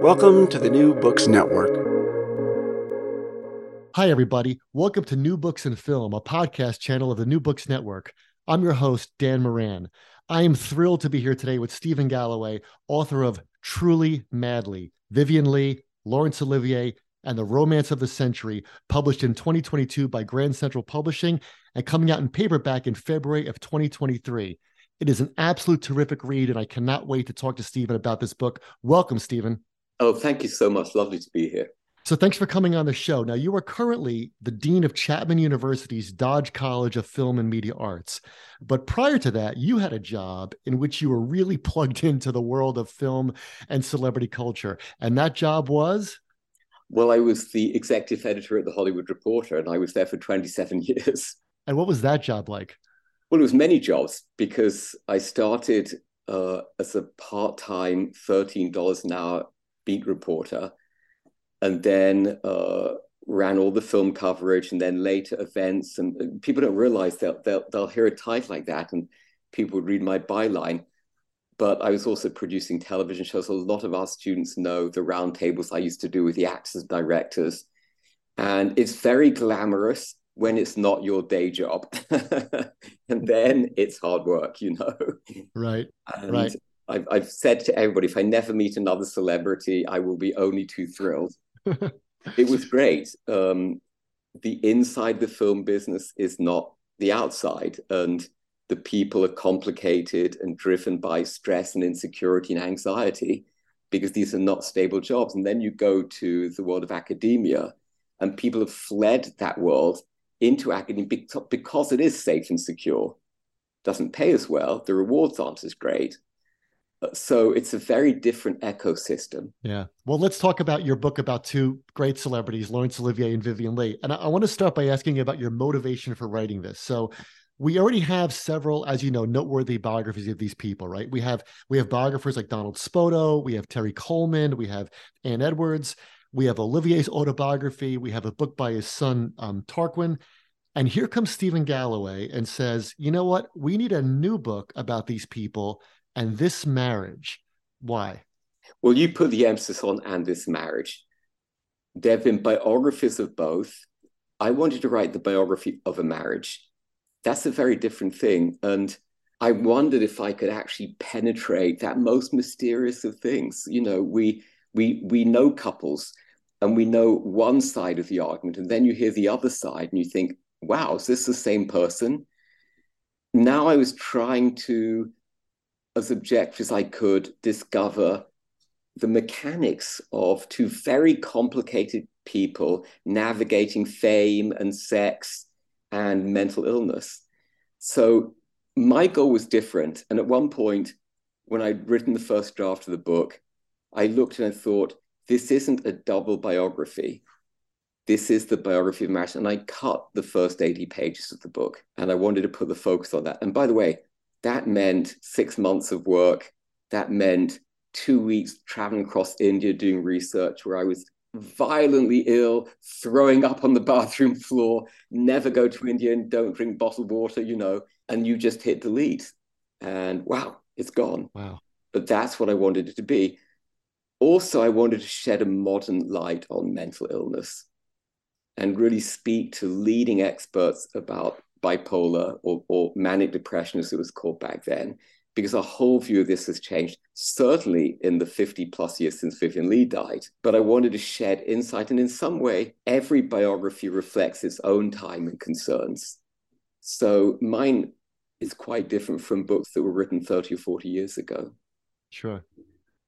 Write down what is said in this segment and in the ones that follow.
Welcome to the New Books Network. Hi, everybody. Welcome to New Books and Film, a podcast channel of the New Books Network. I'm your host, Dan Moran. I am thrilled to be here today with Stephen Galloway, author of Truly Madly, Vivien Leigh, Laurence Olivier, and The Romance of the Century, published in 2022 by Grand Central Publishing and coming out in paperback in February of 2023. It is an absolute terrific read, and I cannot wait to talk to Stephen about this book. Welcome, Stephen. Oh, thank you so much. Lovely to be here. So, thanks for coming on the show. Now, you are currently the Dean of Chapman University's Dodge College of Film and Media Arts. But prior to that, you had a job in which you were really plugged into the world of film and celebrity culture. And that job was? Well, I was the executive editor at the Hollywood Reporter, and I was there for 27 years. And what was that job like? Well, it was many jobs because I started uh, as a part time $13 an hour beat reporter, and then uh, ran all the film coverage, and then later events. And people don't realize they'll, they'll, they'll hear a title like that, and people would read my byline. But I was also producing television shows. A lot of our students know the roundtables I used to do with the actors and directors. And it's very glamorous when it's not your day job. and then it's hard work, you know. Right. And right. I've, I've said to everybody, if I never meet another celebrity, I will be only too thrilled. it was great. Um, the inside the film business is not the outside, and the people are complicated and driven by stress and insecurity and anxiety because these are not stable jobs. And then you go to the world of academia, and people have fled that world into academia because it is safe and secure. Doesn't pay as well, the rewards aren't as great, so it's a very different ecosystem. Yeah. Well, let's talk about your book about two great celebrities, Laurence Olivier and Vivien Leigh. And I, I want to start by asking about your motivation for writing this. So we already have several, as you know, noteworthy biographies of these people, right? We have we have biographers like Donald Spoto, we have Terry Coleman, we have Anne Edwards, we have Olivier's autobiography, we have a book by his son um, Tarquin, and here comes Stephen Galloway and says, you know what? We need a new book about these people and this marriage. Why? Well, you put the emphasis on and this marriage. There have been biographies of both. I wanted to write the biography of a marriage. That's a very different thing. And I wondered if I could actually penetrate that most mysterious of things. You know, we we we know couples and we know one side of the argument, and then you hear the other side and you think, wow, is this the same person? Now I was trying to as objective as I could, discover the mechanics of two very complicated people navigating fame and sex and mental illness. So my goal was different. And at one point, when I'd written the first draft of the book, I looked and I thought, this isn't a double biography. This is the biography of marriage. And I cut the first 80 pages of the book and I wanted to put the focus on that. And by the way, that meant six months of work. That meant two weeks traveling across India doing research where I was violently ill, throwing up on the bathroom floor, never go to India and don't drink bottled water, you know, and you just hit delete. And wow, it's gone. Wow. But that's what I wanted it to be. Also, I wanted to shed a modern light on mental illness and really speak to leading experts about bipolar or, or manic depression, as it was called back then, because our whole view of this has changed, certainly in the 50 plus years since Vivien Leigh died. But I wanted to shed insight. And in some way, every biography reflects its own time and concerns. So mine is quite different from books that were written 30 or 40 years ago. Sure.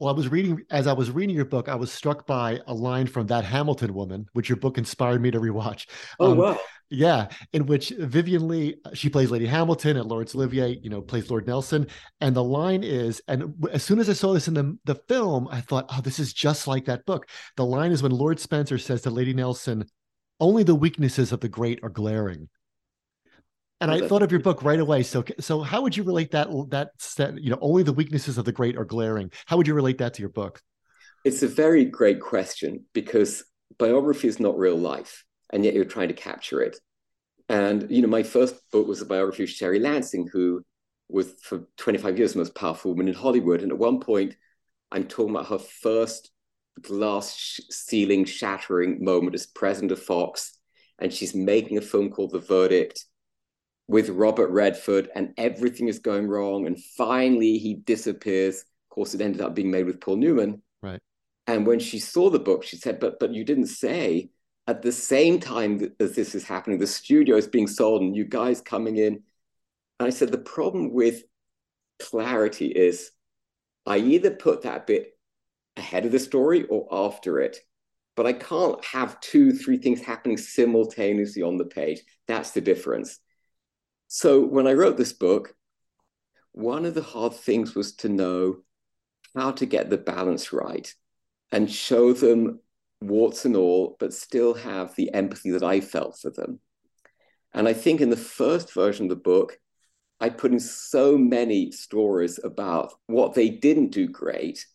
Well, I was reading as I was reading your book, I was struck by a line from that Hamilton woman, which your book inspired me to rewatch. Oh um, wow! Yeah, in which Vivien Leigh she plays Lady Hamilton and Laurence Olivier, you know, plays Lord Nelson, and the line is, and as soon as I saw this in the the film, I thought, oh, this is just like that book. The line is when Lord Spencer says to Lady Nelson, "Only the weaknesses of the great are glaring." And I thought of your book right away. So, so how would you relate that? That you know, only the weaknesses of the great are glaring. How would you relate that to your book? It's a very great question because biography is not real life, and yet you're trying to capture it. And you know, my first book was a biography of Sherry Lansing, who was for 25 years the most powerful woman in Hollywood. And at one point, I'm talking about her first glass ceiling shattering moment as president of Fox, and she's making a film called The Verdict with Robert Redford, and everything is going wrong. And finally, he disappears. Of course, it ended up being made with Paul Newman. Right. And when she saw the book, she said, "But but you didn't say at the same time as this is happening, the studio is being sold, and you guys coming in." And I said, "The problem with clarity is, I either put that bit ahead of the story or after it." But I can't have two, three things happening simultaneously on the page. That's the difference. So when I wrote this book, one of the hard things was to know how to get the balance right and show them warts and all, but still have the empathy that I felt for them. And I think in the first version of the book, I put in so many stories about what they didn't do great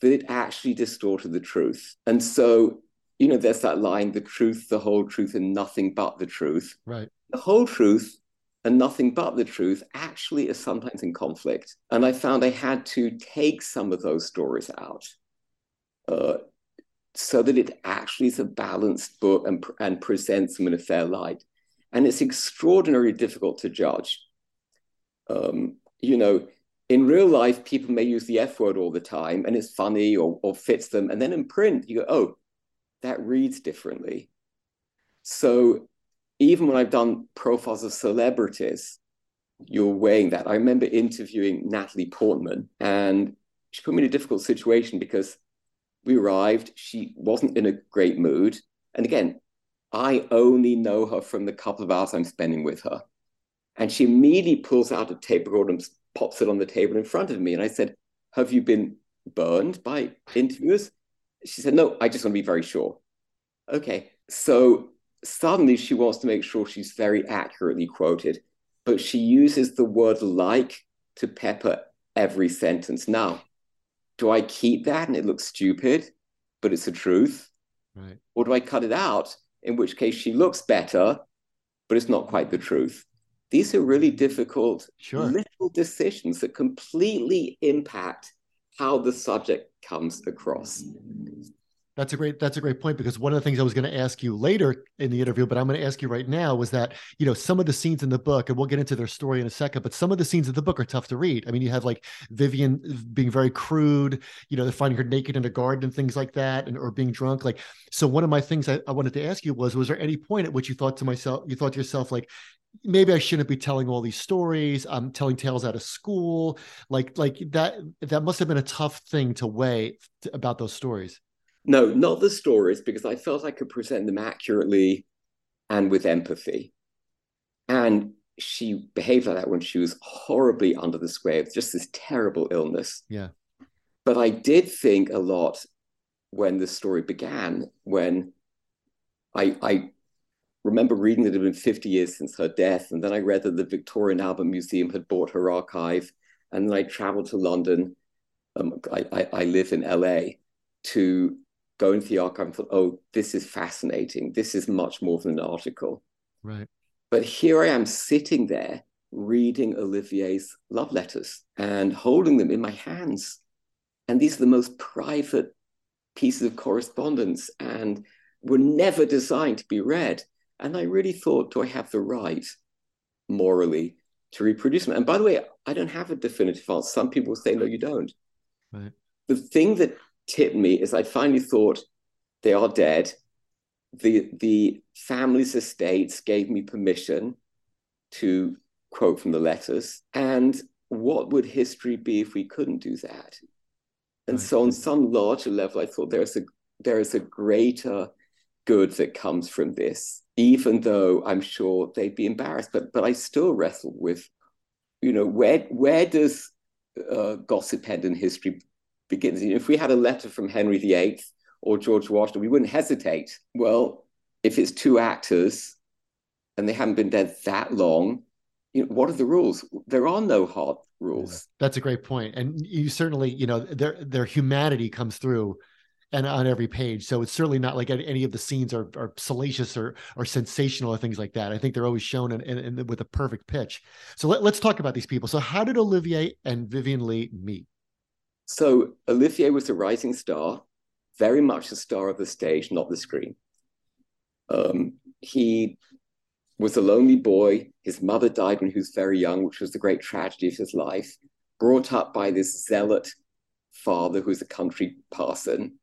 that it actually distorted the truth. And so, you know, there's that line the truth, the whole truth, and nothing but the truth. Right. The whole truth and nothing but the truth actually is sometimes in conflict. And I found I had to take some of those stories out uh, so that it actually is a balanced book and, and presents them in a fair light. And it's extraordinarily difficult to judge. Um, you know, in real life, people may use the F word all the time and it's funny or, or fits them. And then in print, you go, oh, that reads differently. So even when I've done profiles of celebrities, you're weighing that. I remember interviewing Natalie Portman, and she put me in a difficult situation because we arrived. She wasn't in a great mood. And again, I only know her from the couple of hours I'm spending with her. And she immediately pulls out a tape recorder and pops it on the table in front of me. And I said, Have you been burned by interviewers? She said, No, I just want to be very sure. Okay. So suddenly she wants to make sure she's very accurately quoted, but she uses the word like to pepper every sentence. Now, do I keep that and it looks stupid, but it's the truth? Right. Or do I cut it out, in which case she looks better, but it's not quite the truth? These are really difficult sure. little decisions that completely impact how the subject comes across. That's a great that's a great point because one of the things I was going to ask you later in the interview, but I'm going to ask you right now was that you know some of the scenes in the book, and we'll get into their story in a second, but some of the scenes in the book are tough to read. I mean, you have like Vivien being very crude, you know, they're finding her naked in a garden and things like that, and or being drunk. Like, so one of my things I, I wanted to ask you was, was there any point at which you thought to myself, you thought to yourself, like, maybe I shouldn't be telling all these stories. I'm telling tales out of school, like like that. That must have been a tough thing to weigh about those stories. No, not the stories, because I felt I could present them accurately and with empathy. And she behaved like that when she was horribly under the sway of just this terrible illness. Yeah. But I did think a lot when the story began, when I, I remember reading that it had been 50 years since her death. And then I read that the Victoria and Albert Museum had bought her archive. And then I traveled to London. Um, I, I, I live in LA to go into the archive and thought, oh, this is fascinating. This is much more than an article. Right. But here I am sitting there reading Olivier's love letters and holding them in my hands. And these are the most private pieces of correspondence and were never designed to be read. And I really thought, do I have the right morally to reproduce them? And by the way, I don't have a definitive answer. Some people say, no, you don't. Right. The thing that tipped me is I finally thought they are dead. The the family's estates gave me permission to quote from the letters. And what would history be if we couldn't do that? And so on some larger level, I thought there's a there is a greater good that comes from this, even though I'm sure they'd be embarrassed. But but I still wrestle with, you know, where where does uh, gossip end in history begins? If we had a letter from Henry VIII or George Washington, we wouldn't hesitate. Well, if it's two actors and they haven't been dead that long, you know, what are the rules? There are no hard rules. Yeah, that's a great point, and you certainly, you know, their their humanity comes through and on every page. So it's certainly not like any of the scenes are, are salacious or or sensational or things like that. I think they're always shown in, in, in with a perfect pitch. So let, us talk about these people. So how did Olivier and Vivien Leigh meet? So Olivier was a rising star, very much a star of the stage, not the screen. Um, he was a lonely boy. His mother died when he was very young, which was the great tragedy of his life. Brought up by this zealot father who was a country parson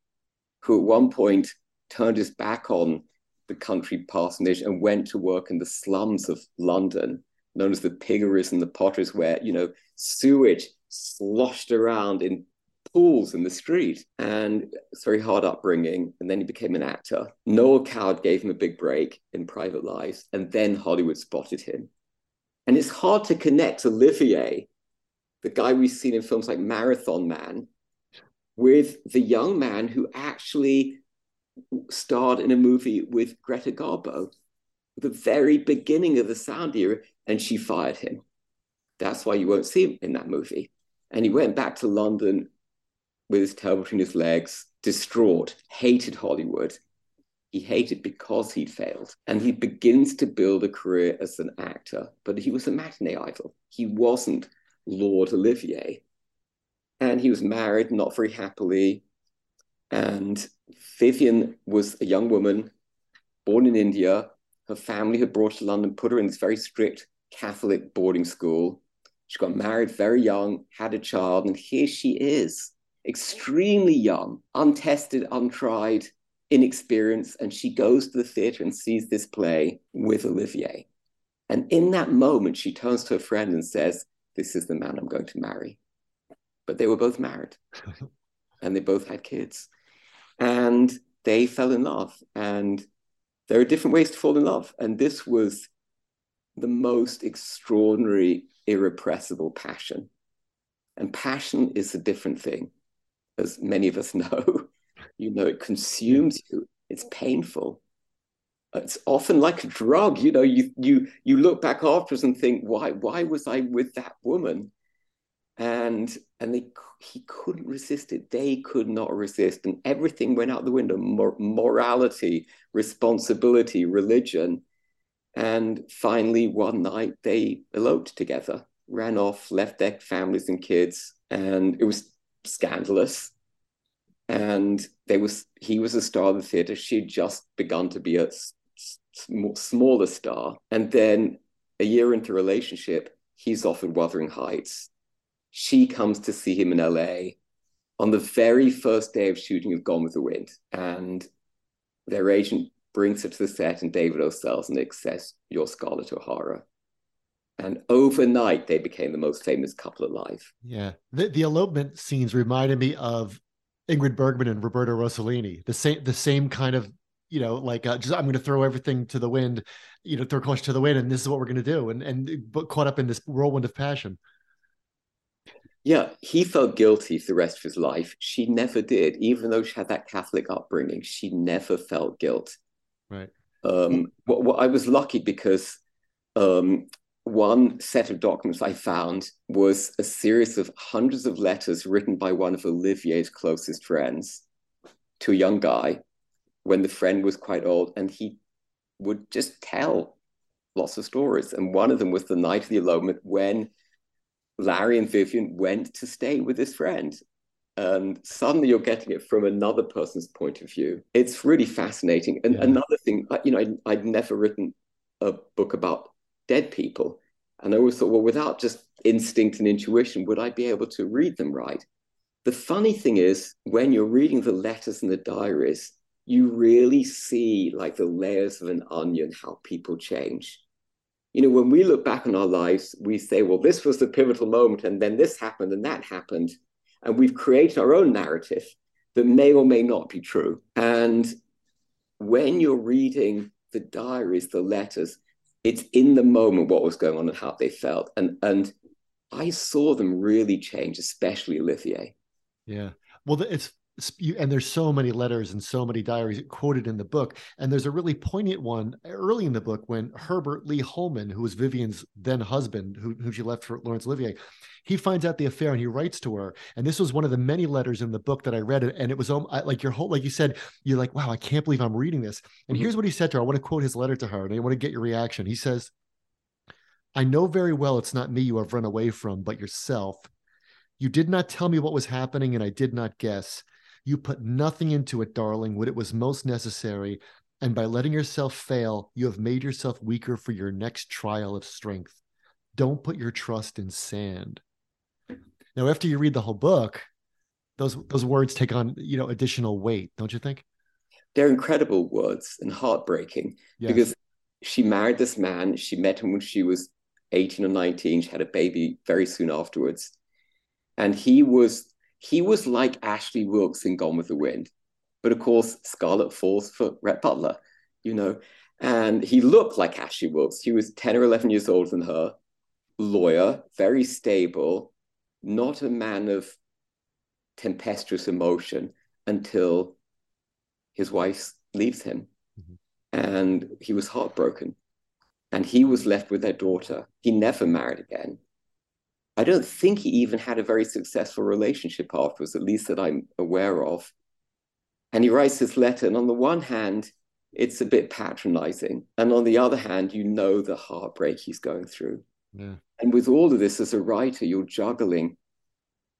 who at one point turned his back on the country parsonage and went to work in the slums of London, known as the piggeries and the potters, where, you know, sewage sloshed around in pools in the street. And it's very hard upbringing. And then he became an actor. Noel Coward gave him a big break in private life, and then Hollywood spotted him. And it's hard to connect Olivier, the guy we've seen in films like Marathon Man, with the young man who actually starred in a movie with Greta Garbo, the very beginning of the sound era, and she fired him. That's why you won't see him in that movie. And he went back to London with his tail between his legs, distraught, hated Hollywood. He hated because he'd failed. And he begins to build a career as an actor, but he was a matinee idol. He wasn't Lord Olivier and he was married not very happily. And Vivien was a young woman born in India. Her family had brought her to London, put her in this very strict Catholic boarding school. She got married very young, had a child, and here she is, extremely young, untested, untried, inexperienced. And she goes to the theatre and sees this play with Olivier. And in that moment, she turns to her friend and says, This is the man I'm going to marry. But they were both married. And they both had kids. And they fell in love. And there are different ways to fall in love. And this was the most extraordinary irrepressible passion. And passion is a different thing as many of us know you know it consumes you. It's painful. It's often like a drug you know you you you look back afterwards and think why why was i with that woman? And and they he couldn't resist it. They could not resist and everything went out the window. Mor- morality responsibility religion. And finally one night they eloped together ran off left their families and kids and it was scandalous and they was he was a star of the theater she'd just begun to be a smaller star and then a year into relationship he's off in wuthering heights she comes to see him in LA on the very first day of shooting of Gone with the Wind. And their agent brings her to the set, and David O. Selznick says, You're Scarlett O'Hara. And overnight, they became the most famous couple alive. Yeah. The, the elopement scenes reminded me of Ingrid Bergman and Roberto Rossellini, the same, the same kind of you know, like uh, just I'm going to throw everything to the wind, you know, throw caution to the wind, and this is what we're going to do, and and but caught up in this whirlwind of passion. Yeah, he felt guilty for the rest of his life. She never did, even though she had that Catholic upbringing. She never felt guilt. Right. Um, well, well, I was lucky because um, one set of documents I found was a series of hundreds of letters written by one of Olivier's closest friends to a young guy when the friend was quite old, and he would just tell lots of stories. And one of them was the night of the elopement when Larry and Vivien went to stay with his friend. And suddenly you're getting it from another person's point of view. It's really fascinating. And yeah. another thing, you know, I, I'd never written a book about dead people. And I always thought, well, without just instinct and intuition, would I be able to read them right? The funny thing is, when you're reading the letters and the diaries, you really see like the layers of an onion, how people change. You know, when we look back on our lives, we say, well, this was the pivotal moment, and then this happened and that happened. And we've created our own narrative that may or may not be true. And when you're reading the diaries, the letters, it's in the moment what was going on and how they felt. And and I saw them really change, especially Olivier. Yeah. Well, it's and there's so many letters and so many diaries quoted in the book and there's a really poignant one early in the book when herbert leigh holman who was vivien's then husband who, who she left for laurence olivier he finds out the affair and he writes to her and this was one of the many letters in the book that i read and it was um, like your whole like you said you're like wow i can't believe i'm reading this. And mm-hmm. here's what he said to her i want to quote his letter to her and i want to get your reaction. He says i know very well it's not me you have run away from but yourself. You did not tell me what was happening and i did not guess you put nothing into it, darling, when it was most necessary. And by letting yourself fail, you have made yourself weaker for your next trial of strength. Don't put your trust in sand. Now, after you read the whole book, those those words take on you know additional weight, don't you think? They're incredible words and heartbreaking yes. because she married this man. She met him when she was 18 or 19. She had a baby very soon afterwards. And he was he was like Ashley Wilkes in Gone with the Wind. But of course, Scarlett falls for Rhett Butler, you know. And he looked like Ashley Wilkes. He was 10 or 11 years older than her, lawyer, very stable, not a man of tempestuous emotion until his wife leaves him. Mm-hmm. And he was heartbroken. And he was left with their daughter. He never married again. I don't think he even had a very successful relationship afterwards, at least that I'm aware of. And he writes this letter, and on the one hand, it's a bit patronizing. And on the other hand, you know the heartbreak he's going through. Yeah. And with all of this, as a writer, you're juggling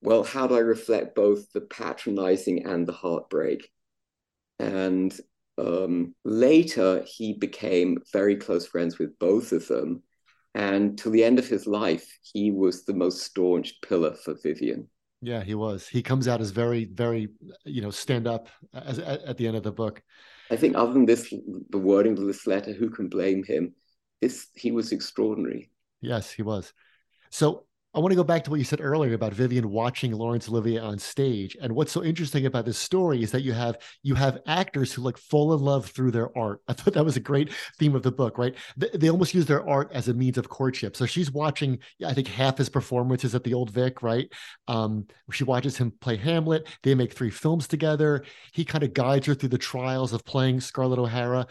well, how do I reflect both the patronizing and the heartbreak? And um, later, he became very close friends with both of them. And till the end of his life, he was the most staunch pillar for Vivien. Yeah, he was. He comes out as very, very, you know, stand up as, at, at the end of the book. I think, other than this, the wording of this letter, who can blame him? This he was extraordinary. Yes, he was. So I want to go back to what you said earlier about Vivien watching Laurence Olivier on stage. And what's so interesting about this story is that you have you have actors who like fall in love through their art. I thought that was a great theme of the book, right? They, they almost use their art as a means of courtship. So she's watching, I think, half his performances at the Old Vic, right? Um, she watches him play Hamlet. They make three films together. He kind of guides her through the trials of playing Scarlett O'Hara.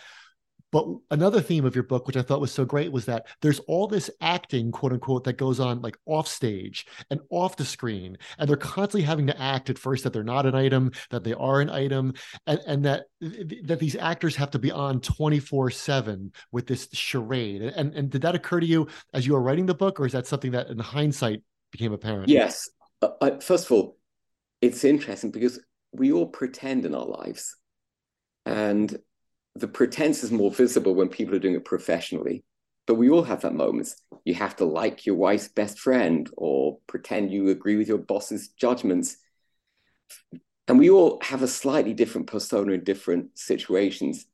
But another theme of your book, which I thought was so great, was that there's all this acting, quote unquote, that goes on like off stage and off the screen. And they're constantly having to act at first that they're not an item, that they are an item, and, and that that these actors have to be on 24-7 with this charade. And, and did that occur to you as you were writing the book, or is that something that in hindsight became apparent? Yes. Uh, first of all, it's interesting because we all pretend in our lives. And the pretense is more visible when people are doing it professionally. But we all have that moments. You have to like your wife's best friend or pretend you agree with your boss's judgments. And we all have a slightly different persona in different situations,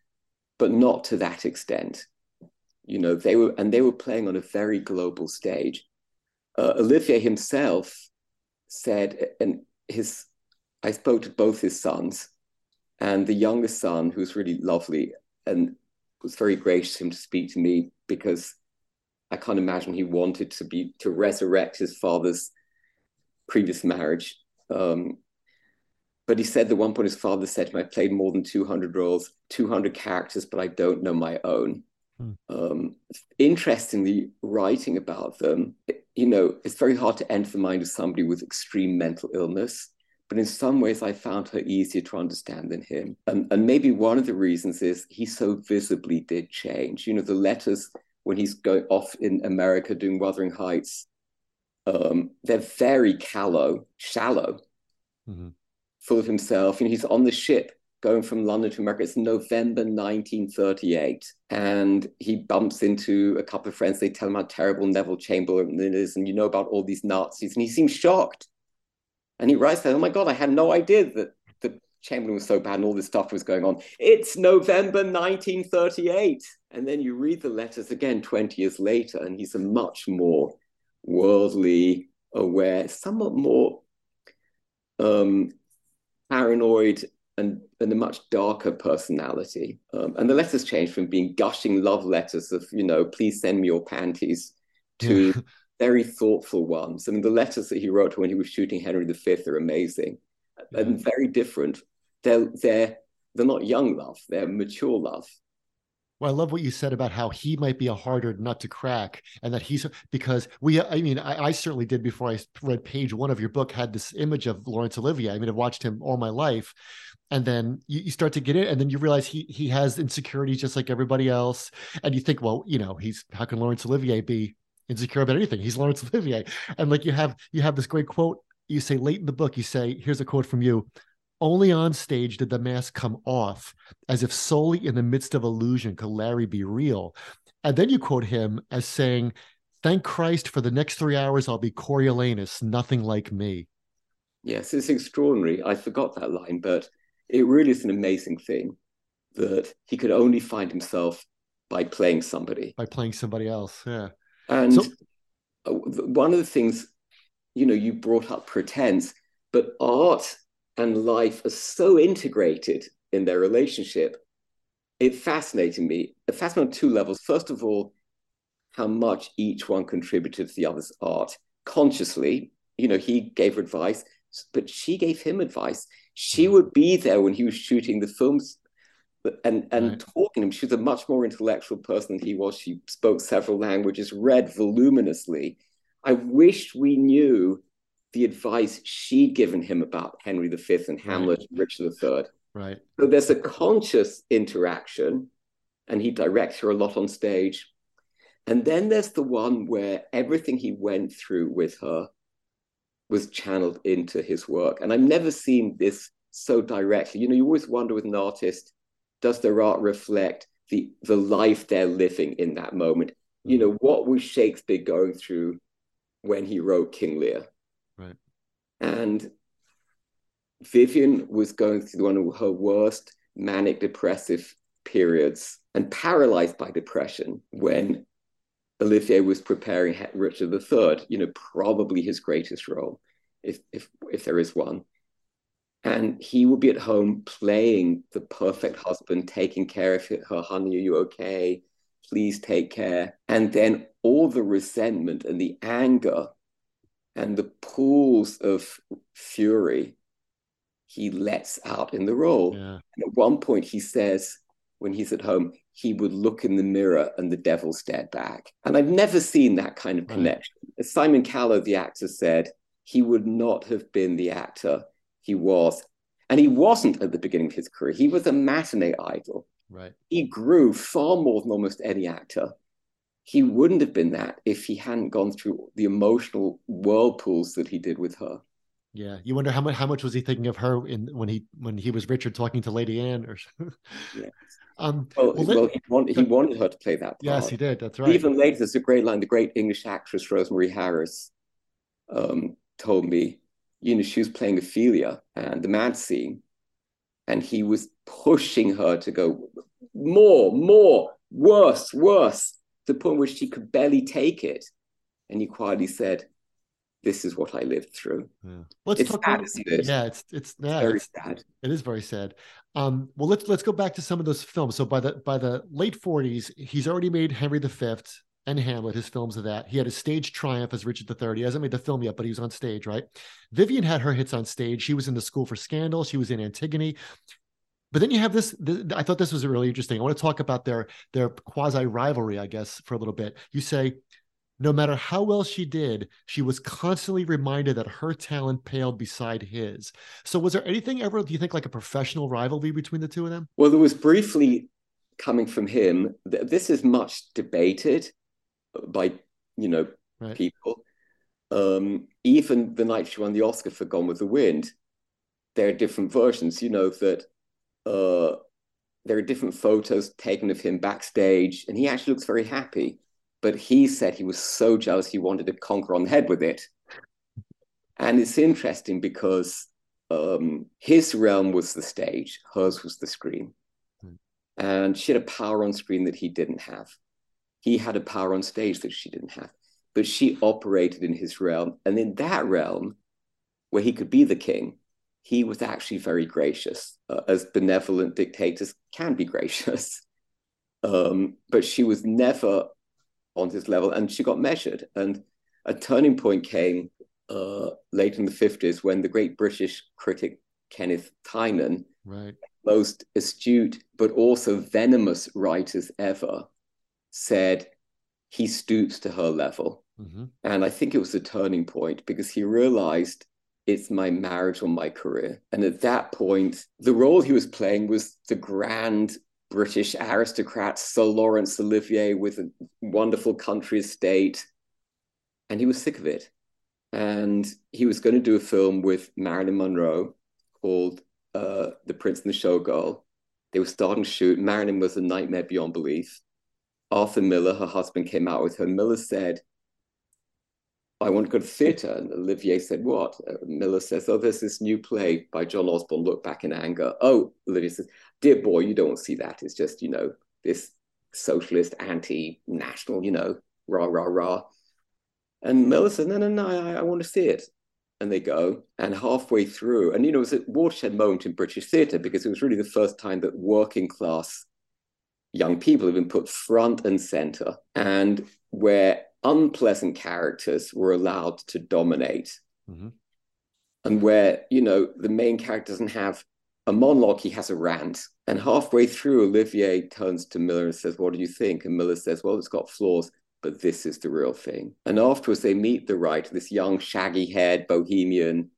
but not to that extent. You know, they were, and they were playing on a very global stage. Uh, Olivier himself said, and his, I spoke to both his sons, and the youngest son, who's really lovely and was very gracious of him to speak to me because I can't imagine he wanted to be to resurrect his father's previous marriage. Um, but he said that one point his father said to him, I played more than 200 roles, 200 characters, but I don't know my own. Hmm. Um, interestingly, writing about them, you know, it's very hard to enter the mind of somebody with extreme mental illness but in some ways I found her easier to understand than him. And, and maybe one of the reasons is he so visibly did change. You know, the letters when he's going off in America doing Wuthering Heights, um, they're very callow, shallow, mm-hmm. full of himself. You know, he's on the ship going from London to America. It's November 1938. And he bumps into a couple of friends. They tell him how terrible Neville Chamberlain is. And you know about all these Nazis. And he seems shocked. And he writes that, oh my God, I had no idea that the Chamberlain was so bad and all this stuff was going on. It's November 1938. And then you read the letters again 20 years later, and he's a much more worldly, aware, somewhat more um, paranoid and, and a much darker personality. Um, and the letters changed from being gushing love letters of, you know, please send me your panties to. very thoughtful ones. I mean, the letters that he wrote when he was shooting Henry V are amazing yeah. and very different. They're, they're, they're not young love, they're mature love. Well, I love what you said about how he might be a harder nut to crack, and that he's because we. I mean, I, I, certainly did before I read page one of your book. Had this image of Laurence Olivier. I mean, I've watched him all my life, and then you, you start to get it, and then you realize he he has insecurities just like everybody else, and you think, well, you know, he's how can Laurence Olivier be insecure about anything? He's Laurence Olivier, and like you have you have this great quote. You say late in the book, you say, "Here's a quote from you." Only on stage did the mask come off, as if solely in the midst of illusion could Larry be real. And then you quote him as saying, Thank Christ for the next three hours, I'll be Coriolanus, nothing like me. Yes, it's extraordinary. I forgot that line, but it really is an amazing thing that he could only find himself by playing somebody. By playing somebody else, yeah. And so- uh, one of the things, you know, you brought up pretense, but art and life are so integrated in their relationship. It fascinated me. It fascinated on two levels. First of all, how much each one contributed to the other's art consciously. You know, he gave her advice, but she gave him advice. She mm-hmm. would be there when he was shooting the films and and right. talking to him. She was a much more intellectual person than he was. She spoke several languages, read voluminously. I wish we knew the advice she'd given him about Henry V and Hamlet right. and Richard III. Right. So there's a conscious interaction, and he directs her a lot on stage. And then there's the one where everything he went through with her was channeled into his work. And I've never seen this so directly. You know, you always wonder with an artist, does their art reflect the the life they're living in that moment? You mm. know, what was Shakespeare going through when he wrote King Lear? Right. And Vivien was going through one of her worst manic depressive periods and paralyzed by depression when Olivier was preparing Richard III, you know, probably his greatest role, if if if there is one. And he would be at home playing the perfect husband, taking care of her, oh, honey, are you okay? Please take care. And then all the resentment and the anger and the pools of fury he lets out in the role. Yeah. And at one point, he says, when he's at home, he would look in the mirror and the devil stared back. And I've never seen that kind of connection. As Simon Callow, the actor, said, he would not have been the actor he was. And he wasn't at the beginning of his career. He was a matinee idol. Right. He grew far more than almost any actor he wouldn't have been that if he hadn't gone through the emotional whirlpools that he did with her. Yeah, you wonder how much how much was he thinking of her in when he when he was Richard talking to Lady Anne or. yeah. Um, well, well, well he, wanted, he wanted her to play that part. Yes, he did. That's right. Even later, there's a great line. The great English actress Rosemary Harris um, told me, you know, she was playing Ophelia and the mad scene, and he was pushing her to go more, more, worse, worse to the point where she could barely take it. And he quietly said, This is what I lived through. Yeah. Let's it's talk sad, about, it? Yeah, it's it's, yeah, very it's, sad. It is very sad. Um, well, let's let's go back to some of those films. So by the by the late 40s, he's already made Henry V and Hamlet, his films of that. He had a stage triumph as Richard III. He hasn't made the film yet, but he was on stage, right? Vivien had her hits on stage. She was in the School for Scandal. She was in Antigone. But then you have this, this, I thought this was really interesting. I want to talk about their their quasi rivalry, I guess, for a little bit. You say, no matter how well she did, she was constantly reminded that her talent paled beside his. So, was there anything ever, do you think, like a professional rivalry between the two of them? Well, there was briefly coming from him. This is much debated by, you know, right. people. Um, even the night she won the Oscar for Gone with the Wind, there are different versions. You know, that uh, there are different photos taken of him backstage, and he actually looks very happy. But he said he was so jealous he wanted to conquer on the head with it. And it's interesting because um, his realm was the stage, hers was the screen. Hmm. And she had a power on screen that he didn't have. He had a power on stage that she didn't have. But she operated in his realm. And in that realm, where he could be the king, he was actually very gracious, uh, as benevolent dictators can be gracious. Um, but she was never on his level, and she got measured. And a turning point came uh, late in the 50s when the great British critic Kenneth Tynan, right. most astute but also venomous writers ever, said he stoops to her level. Mm-hmm. And I think it was a turning point because he realized it's my marriage or my career. And at that point, the role he was playing was the grand British aristocrat, Sir Laurence Olivier, with a wonderful country estate. And he was sick of it. And he was going to do a film with Marilyn Monroe called uh, The Prince and the Showgirl. They were starting to shoot. Marilyn was a nightmare beyond belief. Arthur Miller, her husband, came out with her. Miller said, I want to go to theatre. And Olivier said, What? Uh, Miller says, Oh, there's this new play by John Osborne, Look Back in Anger. Oh, Olivier says, Dear boy, you don't see that. It's just, you know, this socialist, anti national, you know, rah, rah, rah. And Miller says, No, no, no, I, I want to see it. And they go, and halfway through, and you know, it was a watershed moment in British theatre because it was really the first time that working class young people have been put front and center, and where unpleasant characters were allowed to dominate. Mm-hmm. And where, you know, the main character doesn't have a monologue, he has a rant. And halfway through, Olivier turns to Miller and says, What do you think? And Miller says, Well, it's got flaws, but this is the real thing. And afterwards, they meet the writer, this young, shaggy haired bohemian,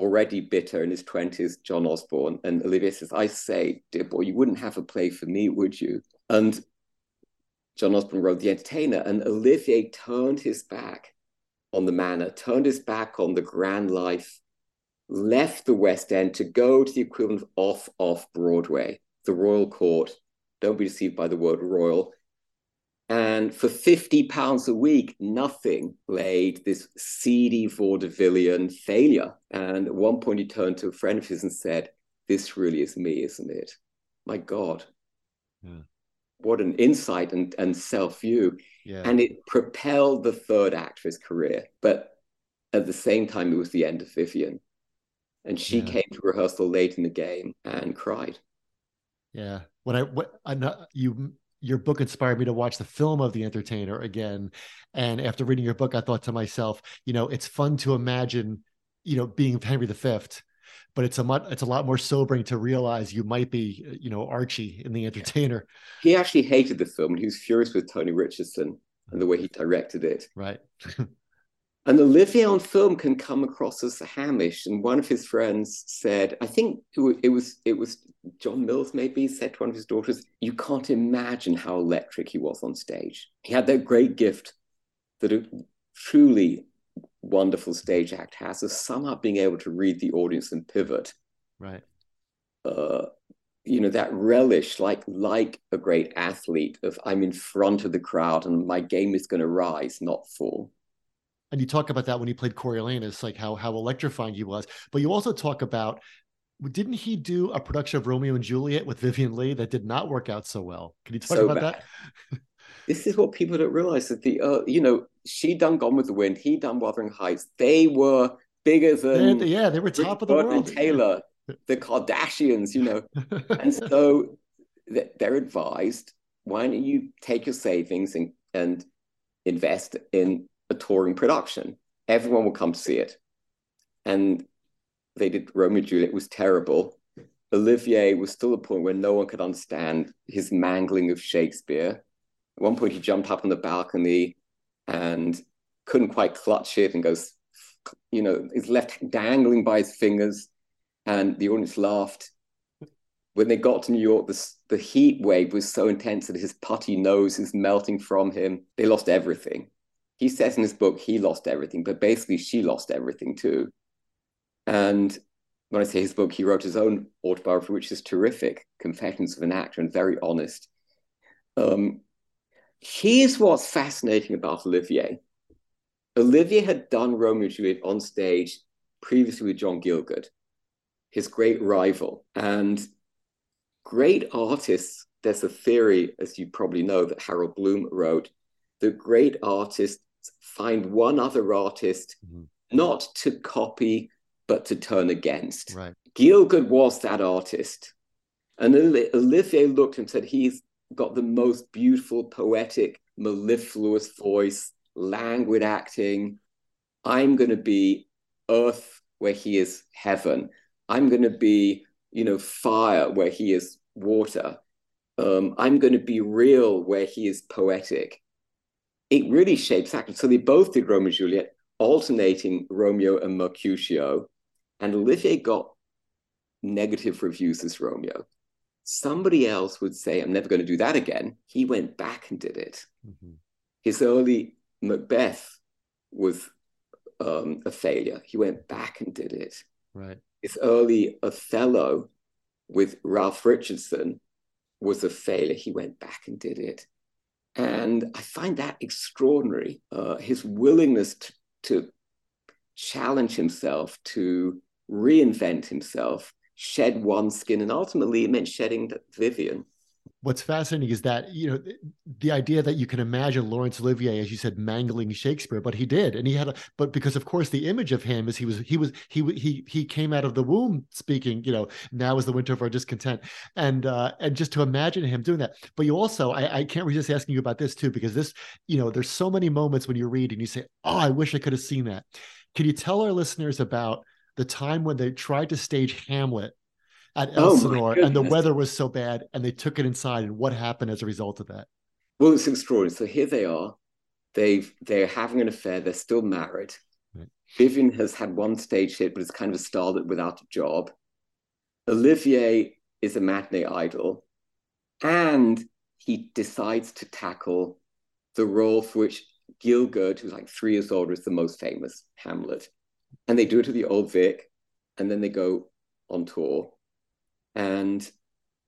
already bitter in his 20s, John Osborne. And Olivier says, I say, dear boy, you wouldn't have a play for me, would you? And John Osborne wrote The Entertainer, and Olivier turned his back on the manor, turned his back on the grand life, left the West End to go to the equivalent of off off Broadway, the Royal Court. Don't be deceived by the word royal. And for 50 pounds a week, nothing played this seedy vaudevillian failure. And at one point, he turned to a friend of his and said, This really is me, isn't it? My God. Yeah what an insight and, and self view. Yeah. And it propelled the third act of his career. But at the same time, it was the end of Vivien. And she yeah. came to rehearsal late in the game and cried. Yeah. When I, what, I not, you, your book inspired me to watch the film of The Entertainer again. And after reading your book, I thought to myself, you know, it's fun to imagine, you know, being Henry V but it's a much it's a lot more sobering to realize you might be you know Archie in the entertainer. He actually hated the film and he was furious with Tony Richardson and the way he directed it. Right. and Olivier on film can come across as hamish. And one of his friends said, I think it was it was John Mills maybe said to one of his daughters, "You can't imagine how electric he was on stage. He had that great gift that a truly wonderful stage act has is somehow being able to read the audience and pivot. Right. Uh, you know that relish, like like a great athlete, of I'm in front of the crowd and my game is going to rise, not fall. And you talk about that when he played Coriolanus, like how how electrifying he was. But you also talk about didn't he do a production of Romeo and Juliet with Vivien Leigh that did not work out so well? Can you talk so about bad. that? this is what people don't realize that the uh, you know she done Gone with the Wind, he done Wuthering Heights. They were bigger than yeah, they were top Rich of the Bird world. Taylor, the Kardashians, you know, and so they're advised. Why don't you take your savings and and invest in a touring production? Everyone will come to see it. And they did Romeo and Juliet. Was terrible. Olivier was still a point where no one could understand his mangling of Shakespeare at one point, he jumped up on the balcony and couldn't quite clutch it and goes, you know, his left dangling by his fingers. And the audience laughed. When they got to New York, the, the heat wave was so intense that his putty nose is melting from him. They lost everything. He says in his book he lost everything, but basically she lost everything too. And when I say his book, he wrote his own autobiography, which is terrific, Confessions of an Actor, and very honest. Um, here's what's fascinating about Olivier. Olivier had done Romeo and Juliet on stage previously with John Gielgud, his great rival. And great artists, there's a theory, as you probably know, that Harold Bloom wrote, the great artists find one other artist mm-hmm. not to copy, but to turn against. Right. Gielgud was that artist. And Olivier looked and said, he's got the most beautiful, poetic, mellifluous voice, languid acting. I'm going to be earth where he is heaven. I'm going to be, you know, fire where he is water. Um, I'm going to be real where he is poetic. It really shapes acting. So they both did Romeo and Juliet, alternating Romeo and Mercutio. And Olivier got negative reviews as Romeo. Somebody else would say, I'm never going to do that again. He went back and did it. Mm-hmm. His early Macbeth was um, a failure. He went back and did it. Right. His early Othello with Ralph Richardson was a failure. He went back and did it. And I find that extraordinary. Uh, his willingness to, to challenge himself, to reinvent himself, shed one skin, and ultimately it meant shedding Vivien what's fascinating is that you know the idea that you can imagine Laurence Olivier, as you said, mangling Shakespeare, but he did, and he had a. But because of course the image of him is he was he was he he he came out of the womb speaking. You know, now is the winter of our discontent, and uh, and just to imagine him doing that. But you also, I, I can't resist asking you about this too, because this, you know, there's so many moments when you read and you say, "Oh, I wish I could have seen that." Can you tell our listeners about the time when they tried to stage Hamlet at oh Elsinore, oh and the weather was so bad, and they took it inside. And what happened as a result of that? Well, it's extraordinary. So here they are. They've they're having an affair. They're still married. Right. Vivien has had one stage hit, but it's kind of a starlet without a job. Olivier is a matinee idol, and he decides to tackle the role for which Gielgud, who's like three years older, is the most famous Hamlet. And they do it to the Old Vic, and then they go on tour and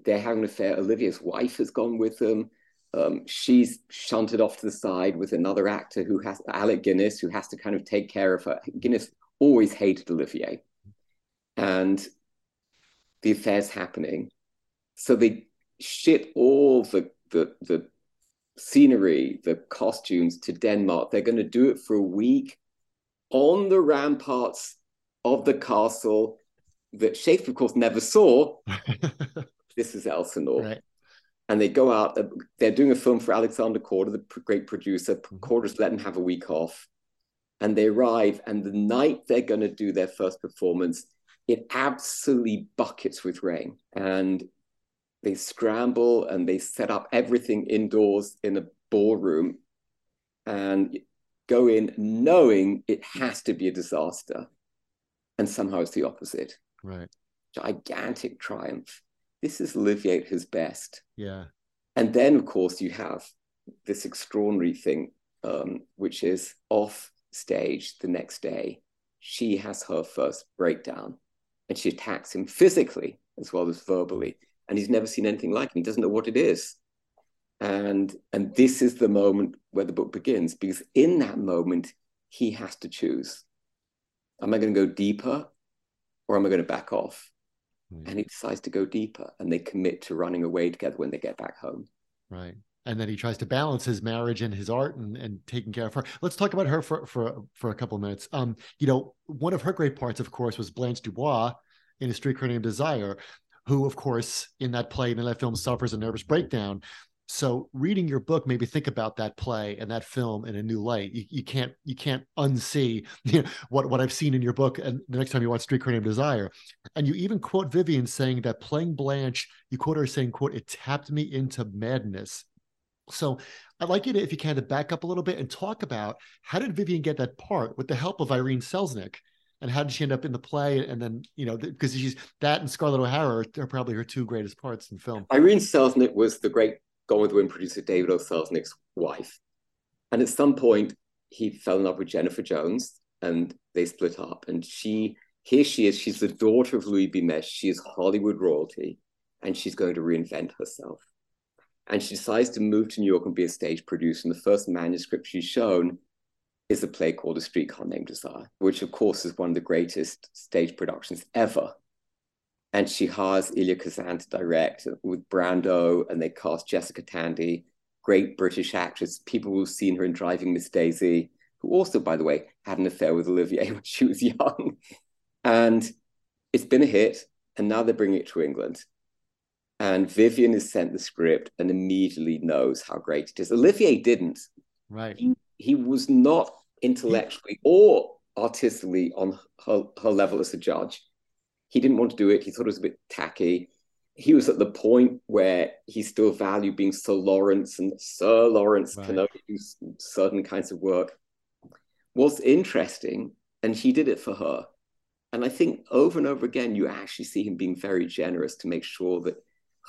they're having an affair. Olivier's wife has gone with them. Um, she's shunted off to the side with another actor who has Alec Guinness, who has to kind of take care of her. Guinness always hated Olivier, and the affair's happening. So they ship all the the the scenery, the costumes to Denmark. They're going to do it for a week on the ramparts of the castle that Shakespeare, of course, never saw. this is Elsinore. Right. And they go out, uh, they're doing a film for Alexander Korda, the great producer. mm Korda's let them have a week off. And they arrive, and the night they're going to do their first performance, it absolutely buckets with rain. And they scramble and they set up everything indoors in a ballroom and go in knowing it has to be a disaster. And somehow it's the opposite. Right. Gigantic triumph. This is Olivier at his best. Yeah. And then, of course, you have this extraordinary thing, um, which is off stage the next day. She has her first breakdown and she attacks him physically as well as verbally. And he's never seen anything like it. He doesn't know what it is. And, and this is the moment where the book begins, because in that moment, he has to choose. Am I going to go deeper or am I going to back off? Mm. And he decides to go deeper and they commit to running away together when they get back home. Right. And then he tries to balance his marriage and his art and, and taking care of her. Let's talk about her for, for, for a couple of minutes. Um, you know, one of her great parts, of course, was Blanche Dubois in A Streetcar Named Desire, who, of course, in that play and in that film suffers a nervous breakdown. So reading your book maybe think about that play and that film in a new light. You, you can't you can't unsee you know, what what I've seen in your book. And the next time you watch Streetcar Named Desire, and you even quote Vivien saying that playing Blanche, you quote her saying, "quote It tapped me into madness." So I'd like you to, if you can, to back up a little bit and talk about how did Vivien get that part with the help of Irene Selznick, and how did she end up in the play? And then you know because she's that and Scarlett O'Hara are probably her two greatest parts in film. Irene Selznick was the great Gone with the Wind producer David O. Selznick's wife. And at some point, he fell in love with Jennifer Jones and they split up. And she Here she is. She's the daughter of Louis B. Mayer. She is Hollywood royalty, and she's going to reinvent herself. And she decides to move to New York and be a stage producer. And the first manuscript she's shown is a play called A Streetcar Named Desire, which, of course, is one of the greatest stage productions ever. And she hires Elia Kazan to direct with Brando, and they cast Jessica Tandy, great British actress. People who've seen her in Driving Miss Daisy, who also, by the way, had an affair with Olivier when she was young. And it's been a hit, and now they're bringing it to England. And Vivien is sent the script and immediately knows how great it is. Olivier didn't. Right. He, he was not intellectually or artistically on her, her level as a judge. He didn't want to do it. He thought it was a bit tacky. He was at the point where he still valued being Sir Laurence, and Sir Laurence right. can only do certain kinds of work. What's interesting, and he did it for her. And I think over and over again, you actually see him being very generous to make sure that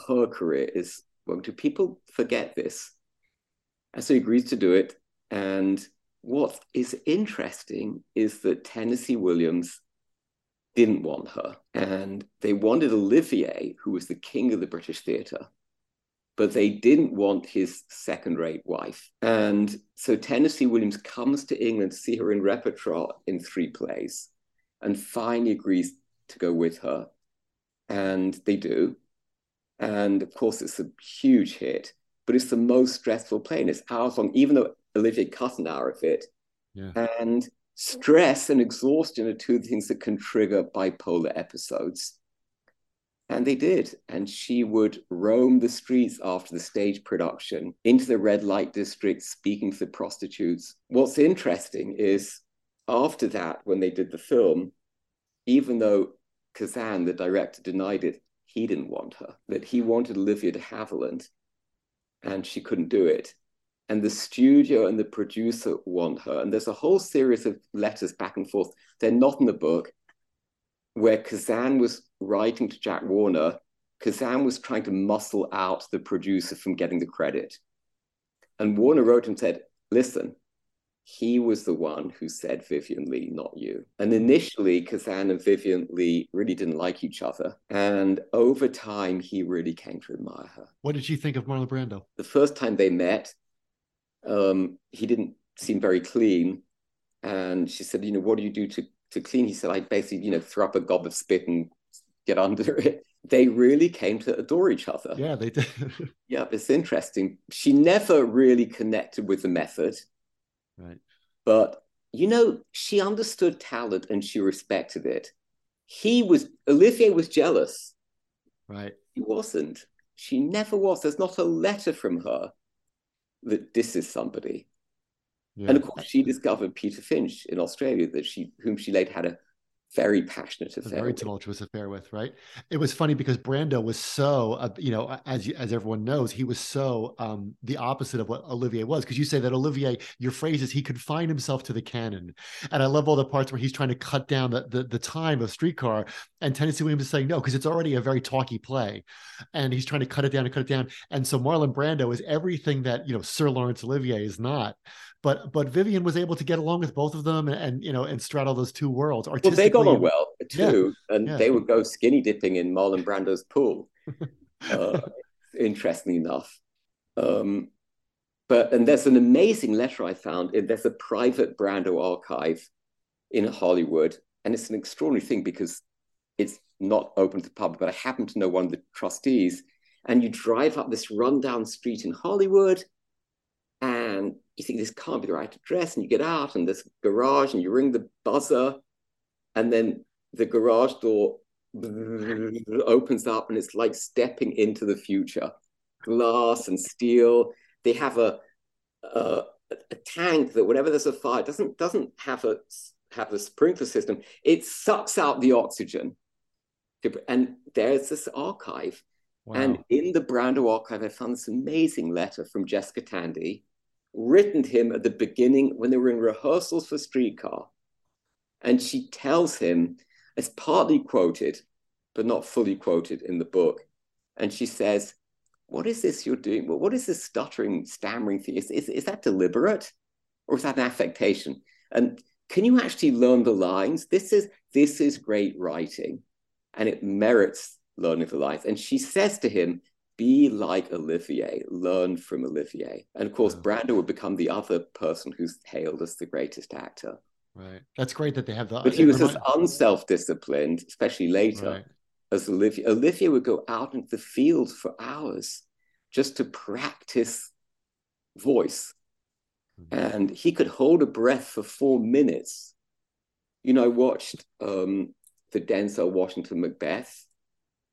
her career is going to. People forget this. And so he agrees to do it. And what is interesting is that Tennessee Williams didn't want her. And they wanted Olivier, who was the king of the British theatre, but they didn't want his second rate wife. And so Tennessee Williams comes to England to see her in repertoire in three plays and finally agrees to go with her. And they do. And of course, it's a huge hit, but it's the most stressful play. And it's hours long, even though Olivier cut an hour of it. Yeah. And stress and exhaustion are two things that can trigger bipolar episodes. And they did. And she would roam the streets after the stage production into the red light district, speaking to the prostitutes. What's interesting is after that, when they did the film, even though Kazan, the director, denied it, he didn't want her, that he wanted Olivia de Havilland and she couldn't do it and the studio and the producer want her. And there's a whole series of letters back and forth. They're not in the book, where Kazan was writing to Jack Warner. Kazan was trying to muscle out the producer from getting the credit. And Warner wrote and said, Listen, he was the one who said Vivien Leigh, not you. And initially, Kazan and Vivien Leigh really didn't like each other. And over time, he really came to admire her. What did she think of Marlon Brando? The first time they met, um, he didn't seem very clean. And she said, you know, what do you do to, to clean? He said, I basically, you know, throw up a gob of spit and get under it. They really came to adore each other. Yeah, they did. yeah, it's interesting. She never really connected with the method. Right. But, you know, she understood talent and she respected it. He was, Olivier was jealous. Right. He wasn't. She never was. There's not a letter from her that this is somebody. Yeah. And of course, she discovered Peter Finch in Australia, that she whom she later had a very passionate affair, a very tumultuous affair with. Right. It was funny because Brando was so, uh, you know, as as everyone knows, he was so um, the opposite of what Olivier was. Because you say that Olivier, your phrase is he confined himself to the canon, and I love all the parts where he's trying to cut down the the, the time of Streetcar, and Tennessee Williams is saying no because it's already a very talky play, and he's trying to cut it down and cut it down. And so Marlon Brando is everything that you know Sir Laurence Olivier is not but but Vivien was able to get along with both of them and, and you know and straddle those two worlds. Well, they got on well too, yeah, and yeah. they would go skinny dipping in Marlon Brando's pool. uh, interestingly enough, um, but and there's an amazing letter I found. There's a private Brando archive in Hollywood, and it's an extraordinary thing because it's not open to the public. But I happen to know one of the trustees, and you drive up this rundown street in Hollywood, and you think this can't be the right address, and you get out and this garage, and you ring the buzzer, and then the garage door opens up, and it's like stepping into the future. Glass and steel. They have a a, a tank that whenever there's a fire doesn't doesn't have a have a sprinkler system. It sucks out the oxygen, and there's this archive. Wow. And in the Brando archive, I found this amazing letter from Jessica Tandy, written to him at the beginning when they were in rehearsals for Streetcar. And she tells him, it's partly quoted, but not fully quoted in the book. And she says, What is this you're doing? What is this stuttering, stammering thing? Is, is, is that deliberate or is that an affectation? And can you actually learn the lines? This is this is great writing, and it merits learning the lines. And she says to him, be like Olivier, learn from Olivier. And of course, yeah. Brando would become the other person who's hailed as the greatest actor. Right. That's great that they have that. But he was remind- as unself disciplined, especially later, right. as Olivier. Olivier would go out into the field for hours just to practice voice. Mm-hmm. And he could hold a breath for four minutes. You know, I watched um, the Denzel Washington Macbeth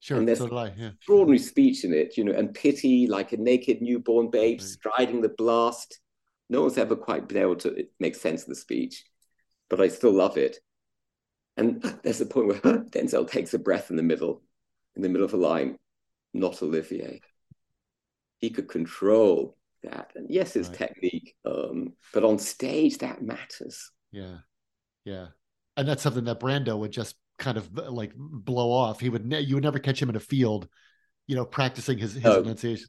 Sure, and there's so I, yeah. extraordinary speech in it, you know, and pity like a naked newborn babe right. striding the blast. No one's ever quite been able to make sense of the speech, but I still love it. And there's a point where Denzel takes a breath in the middle, in the middle of a line, not Olivier. He could control that. And yes, it's right. technique, um, but on stage that matters. Yeah. Yeah. And that's something that Brando would just kind of like blow off. He would ne- you would never catch him in a field, you know, practicing his his oh. enunciation.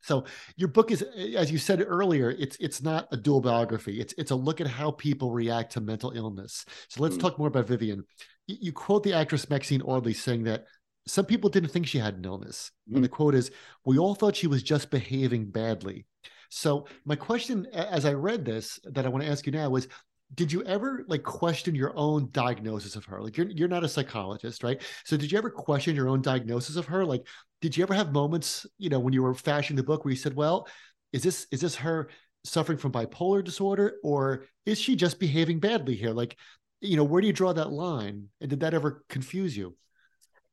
So your book is, as you said earlier, it's it's not a dual biography. It's it's a look at how people react to mental illness. So let's mm. talk more about Vivien. You, quote the actress Maxine Audley saying that some people didn't think she had an illness, mm. and the quote is, "We all thought she was just behaving badly." So my question, as I read this, that I want to ask you now is, did you ever like question your own diagnosis of her? Like you're you're not a psychologist right? So did you ever question your own diagnosis of her? Like did you ever have moments you know when you were fashioning the book where you said well is this is this her suffering from bipolar disorder or is she just behaving badly here? Like you know where do you draw that line? And did that ever confuse you?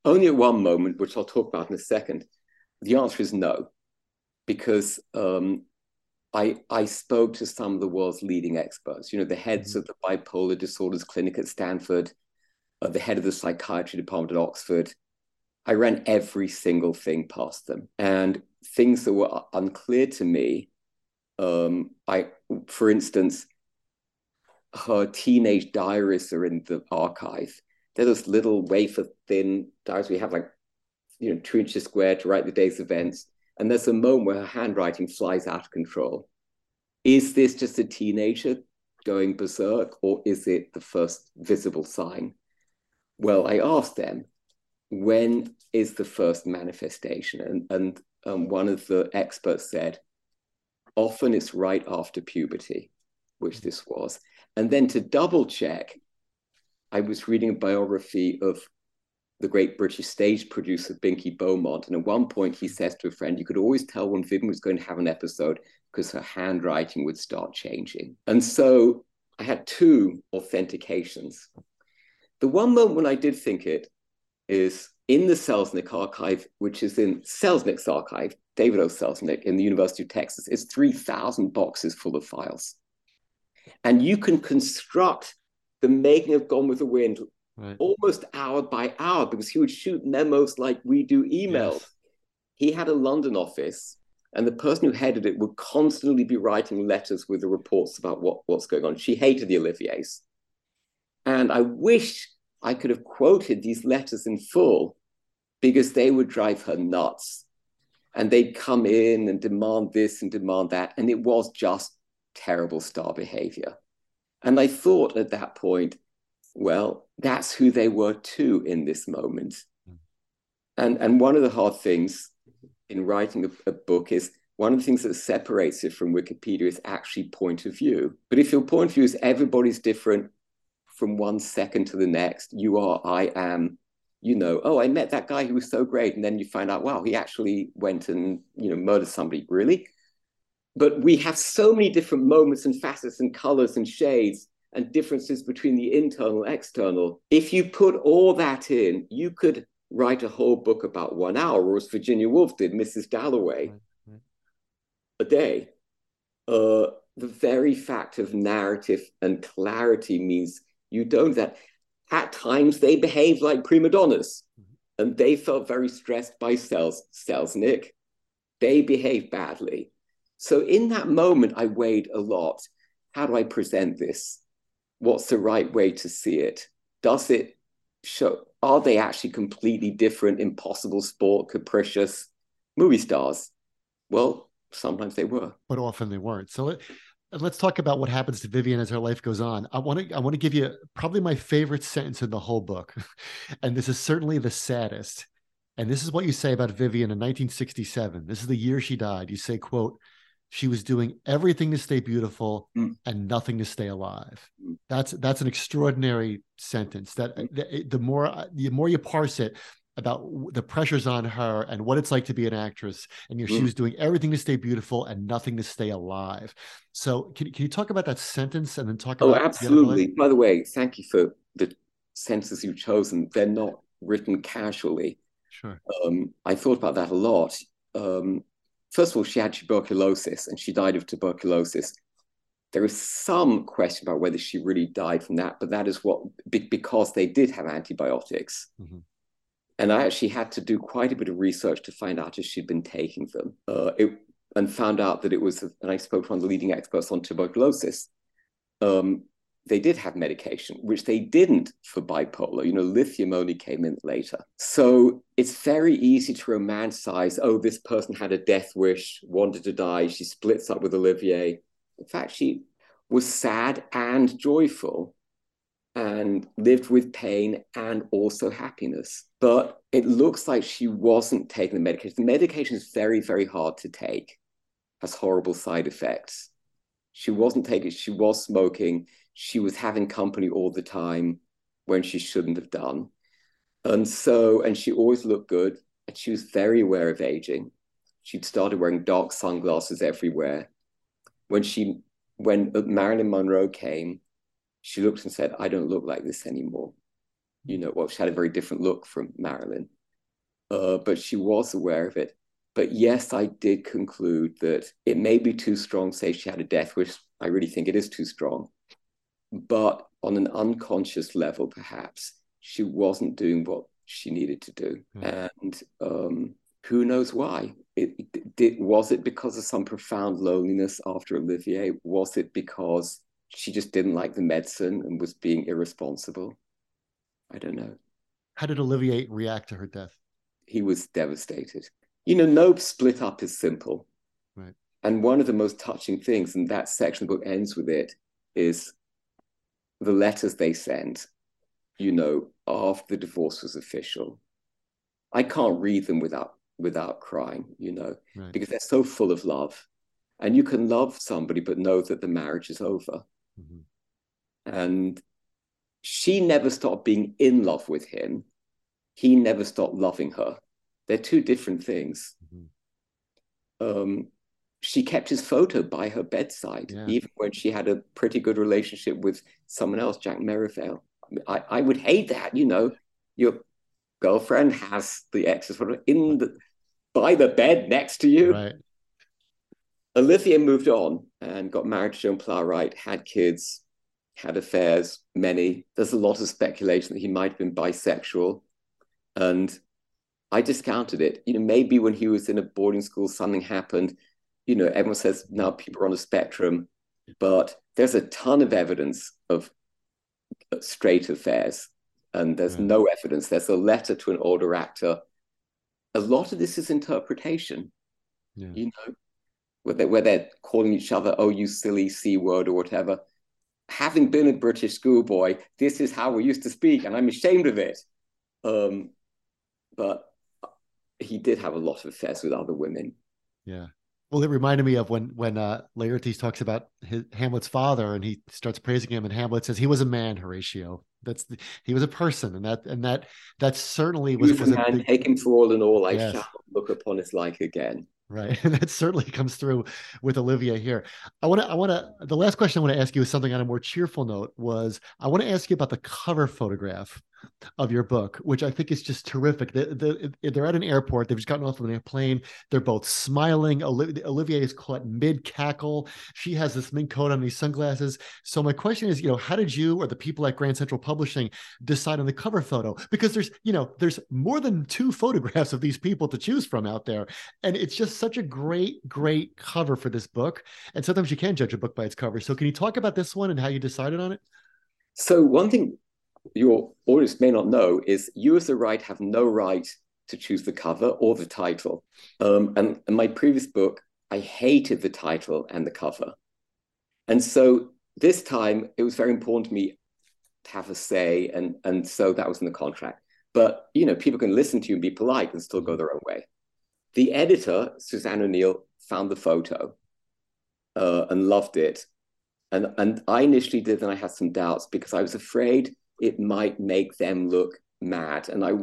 Only at one moment which i'll talk about in a second. The answer is no because um, I, I spoke to some of the world's leading experts, you know, the heads mm-hmm. of the bipolar disorders clinic at Stanford, uh, the head of the psychiatry department at Oxford. I ran every single thing past them. And things that were unclear to me, um, I, for instance, her teenage diaries are in the archive. They're those little wafer thin diaries we have like, you know, two inches square to write the day's events. And there's a moment where her handwriting flies out of control. Is this just a teenager going berserk, or is it the first visible sign? Well, I asked them, when is the first manifestation? And, and um, one of the experts said, often it's right after puberty, which this was. And then to double check, I was reading a biography of the great British stage producer Binky Beaumont. And at one point, he says to a friend, You could always tell when Vivien was going to have an episode because her handwriting would start changing. And so I had two authentications. The one moment when I did think it is in the Selznick archive, which is in Selznick's archive, David O. Selznick in the University of Texas, is 3,000 boxes full of files. And you can construct the making of Gone with the Wind right. almost hour by hour because he would shoot memos like we do emails. Yes. He had a London office, and the person who headed it would constantly be writing letters with the reports about what, what's going on. She hated the Oliviers. And I wish I could have quoted these letters in full because they would drive her nuts. And they'd come in and demand this and demand that. And it was just terrible star behavior. And I thought at that point, well, that's who they were too in this moment. Mm. And, and one of the hard things in writing a, a, book is one of the things that separates it from Wikipedia is actually point of view. But if your point of view is everybody's different from one second to the next, you are, I am, you know, oh, I met that guy who was so great. And then you find out, wow, he actually went and, you know, murdered somebody. Really? But we have so many different moments and facets and colors and shades and differences between the internal and external. If you put all that in, you could write a whole book about one hour, or as Virginia Woolf did, Mrs. Dalloway, right. a day. Uh, the very fact of narrative and clarity means you don't that. At times they behave like prima donnas, mm-hmm. and they felt very stressed by Sels Selznick. They behaved badly. So in that moment, I weighed a lot. How do I present this? What's the right way to see it? Does it show, are they actually completely different, impossible sport, capricious movie stars? Well, sometimes they were. But often they weren't. So it, let's talk about what happens to Vivien as her life goes on. I want to I want to give you probably my favorite sentence in the whole book, and this is certainly the saddest. And this is what you say about Vivien in 1967. This is the year she died. You say, "quote She was doing everything to stay beautiful mm. and nothing to stay alive." Mm. That's that's an extraordinary sentence. That mm. the, the more the more you parse it, about the pressures on her and what it's like to be an actress and you know, mm. she was doing everything to stay beautiful and nothing to stay alive so can, can you talk about that sentence and then talk oh, about absolutely the by the way thank you for the sentences you've chosen they're not written casually sure um, i thought about that a lot um, first of all she had tuberculosis and she died of tuberculosis there is some question about whether she really died from that but that is what because they did have antibiotics mm-hmm and I actually had to do quite a bit of research to find out if she'd been taking them. Uh, it, and found out that it was, and I spoke to one of the leading experts on tuberculosis. Um, they did have medication, which they didn't for bipolar. You know, lithium only came in later. So it's very easy to romanticize oh, this person had a death wish, wanted to die, she splits up with Olivier. In fact, she was sad and joyful and lived with pain and also happiness. But it looks like she wasn't taking the medication. The medication is very, very hard to take, has horrible side effects. She wasn't taking she was smoking, she was having company all the time when she shouldn't have done. And so, and she always looked good, and she was very aware of aging. She'd started wearing dark sunglasses everywhere. When she when Marilyn Monroe came, she looked and said, I don't look like this anymore. You know, well, she had a very different look from Marilyn, uh, but she was aware of it. But yes, I did conclude that it may be too strong say she had a death wish. I really think it is too strong. But on an unconscious level, perhaps, she wasn't doing what she needed to do. Mm. And um, who knows why? It, it, did, was it because of some profound loneliness after Olivier? Was it because she just didn't like the medicine and was being irresponsible. I don't know. How did Olivier react to her death? He was devastated. You know, no split up is simple. Right. And one of the most touching things, and that section of the book ends with it, is the letters they sent, you know, after the divorce was official. I can't read them without without crying, you know, right. because they're so full of love. And you can love somebody but know that the marriage is over. Mm-hmm. And she never stopped being in love with him. He never stopped loving her. They're two different things. Mm-hmm. Um, she kept his photo by her bedside, yeah. even when she had a pretty good relationship with someone else, Jack Merivale. I, I would hate that, you know. Your girlfriend has the ex's photo in the by the bed next to you. Right. Olivier moved on and got married to Joan Plowright, had kids, had affairs, many. There's a lot of speculation that he might have been bisexual. And I discounted it. You know, maybe when he was in a boarding school, something happened. You know, everyone says now people are on a spectrum, but there's a ton of evidence of straight affairs. And there's no evidence. There's a letter to an older actor. A lot of this is interpretation. Yeah. You know, where, they, where they're calling each other, oh, you silly C word or whatever. Having been a British schoolboy, this is how we used to speak, and I'm ashamed of it. Um, but he did have a lot of affairs with other women. Yeah. Well, it reminded me of when when uh, Laertes talks about his, Hamlet's father, and he starts praising him, and Hamlet says he was a man, Horatio. That's the, he was a person, and that and that that certainly was, was, a man. Big... Take him for all in all. I yes. shall look upon his like again right and that certainly comes through with olivia here i want to i want to the last question i want to ask you is something on a more cheerful note was i want to ask you about the cover photograph of your book, which I think is just terrific. The, the, they're at an airport. They've just gotten off of an airplane. They're both smiling. Olivier is caught mid cackle. She has this mink coat on, these sunglasses. So my question is, you know, how did you or the people at Grand Central Publishing decide on the cover photo? Because there's, you know, there's more than two photographs of these people to choose from out there, and it's just such a great, great cover for this book. And sometimes you can judge a book by its cover. So can you talk about this one and how you decided on it? So one thing your audience may not know is you as the writer have no right to choose the cover or the title. Um, and in my previous book, I hated the title and the cover. And so this time it was very important to me to have a say, and and so that was in the contract. But you know, people can listen to you and be polite and still go their own way. The editor, Suzanne O'Neill, found the photo uh, and loved it. And, and I initially did, and I had some doubts because I was afraid it might make them look mad. And I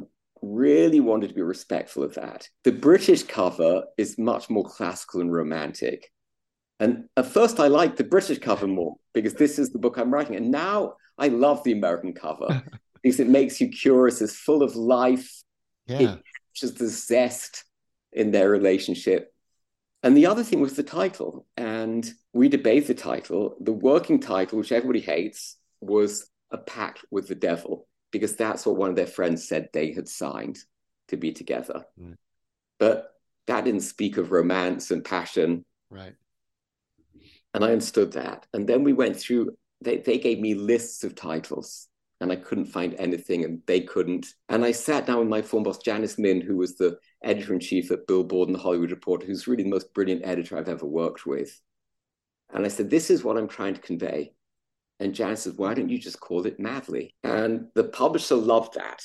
really wanted to be respectful of that. The British cover is much more classical and romantic. And at first, I liked the British cover more because this is the book I'm writing. And now I love the American cover because it makes you curious. It's full of life. Yeah. It captures the zest in their relationship. And the other thing was the title. And we debate the title. The working title, which everybody hates, was A Pact with the Devil, because that's what one of their friends said they had signed to be together. Mm. But that didn't speak of romance and passion. Right. And I understood that. And then we went through, they, they gave me lists of titles and I couldn't find anything and they couldn't. And I sat down with my former boss, Janice Min, who was the editor in chief at Billboard and the Hollywood Reporter, who's really the most brilliant editor I've ever worked with. And I said, This is what I'm trying to convey. And Jan said, Why don't you just call it Madly? And the publisher loved that.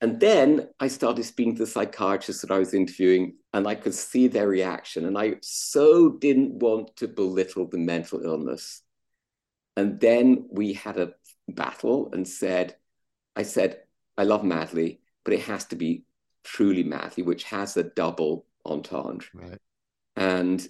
And then I started speaking to the psychiatrists that I was interviewing, and I could see their reaction. And I so didn't want to belittle the mental illness. And then we had a battle and said, I said, I love Madly, but it has to be truly Madly, which has a double entendre. Right. And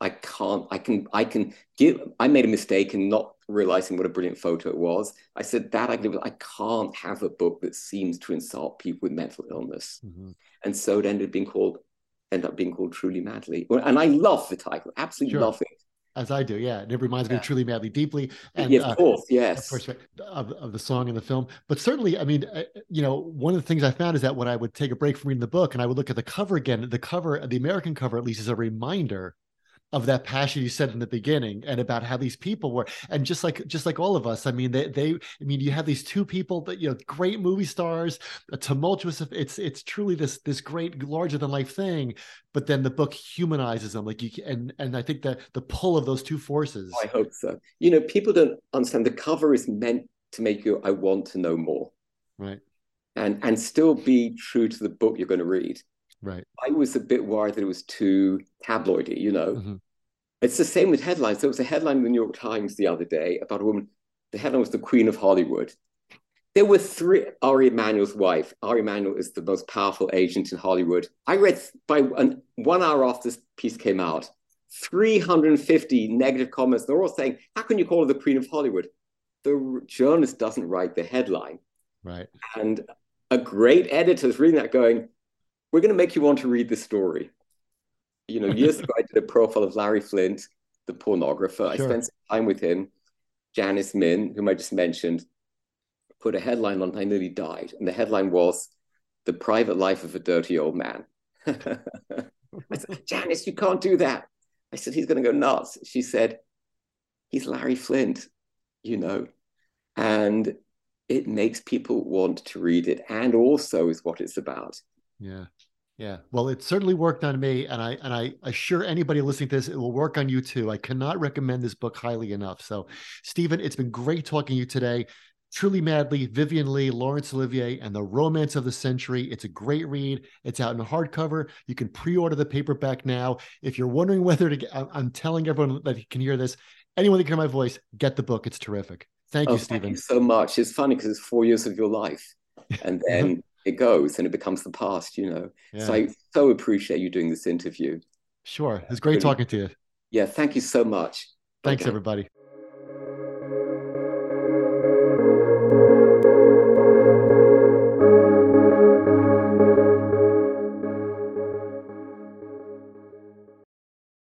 I can't, I can, I can give, I made a mistake in not realizing what a brilliant photo it was. I said that I, I can't have a book that seems to insult people with mental illness. Mm-hmm. And so it ended up being called, ended up being called Truly Madly. And I love the title, absolutely Sure. love it. As I do, yeah. And it reminds me of Truly Madly Deeply. And yeah, of uh, course, of yes. course, of, of the song in the film. But certainly, I mean, uh, you know, one of the things I found is that when I would take a break from reading the book and I would look at the cover again, the cover, the American cover at least, is a reminder of that passion you said in the beginning and about how these people were. And just like just like all of us i mean they they i mean you have these two people that you know great movie stars a tumultuous it's it's truly this this great larger than life thing but then the book humanizes them. Like you and and i think that the pull of those two forces. I hope so. You know, people don't understand the cover is meant to make you, I want to know more. Right. And, and still be true to the book you're going to read. Right I was a bit worried that it was too tabloidy, you know. Mhm. It's the same with headlines. There was a headline in the New York Times the other day about a woman. The headline was the Queen of Hollywood. There were three. Ari Emanuel's wife. Ari Emanuel is the most powerful agent in Hollywood. I read by an, one hour after this piece came out, 350 negative comments. They're all saying, "How can you call her the Queen of Hollywood?" The journalist doesn't write the headline, right and a great editor is reading that, going, "We're going to make you want to read the story." you know, years ago, I did a profile of Larry Flynt, the pornographer. I spent some time with him. Janice Min, whom I just mentioned, put a headline on. I nearly died, and the headline was "The Private Life of a Dirty Old Man." I said, Janice, you can't do that. I said he's going to go nuts. She said, "He's Larry Flynt," you know, and it makes people want to read it, and also is what it's about. Yeah. Yeah. Well, it certainly worked on me. And I and I assure anybody listening to this, it will work on you too. I cannot recommend this book highly enough. So, Stephen, it's been great talking to you today. Truly Madly, Vivien Leigh, Laurence Olivier, and the Romance of the Century. It's a great read. It's out in hardcover. You can pre-order the paperback now. If you're wondering whether to get, I'm- I'm telling everyone that can hear this, anyone that can hear my voice, get the book. It's terrific. Thank oh, you, thank Stephen. you so much. It's funny because it's four years of your life, and then it goes and it becomes the past. You know. So I so appreciate you doing this interview. Sure. It's great Really- talking to you. Yeah, thank you so much. Thanks, Okay. everybody.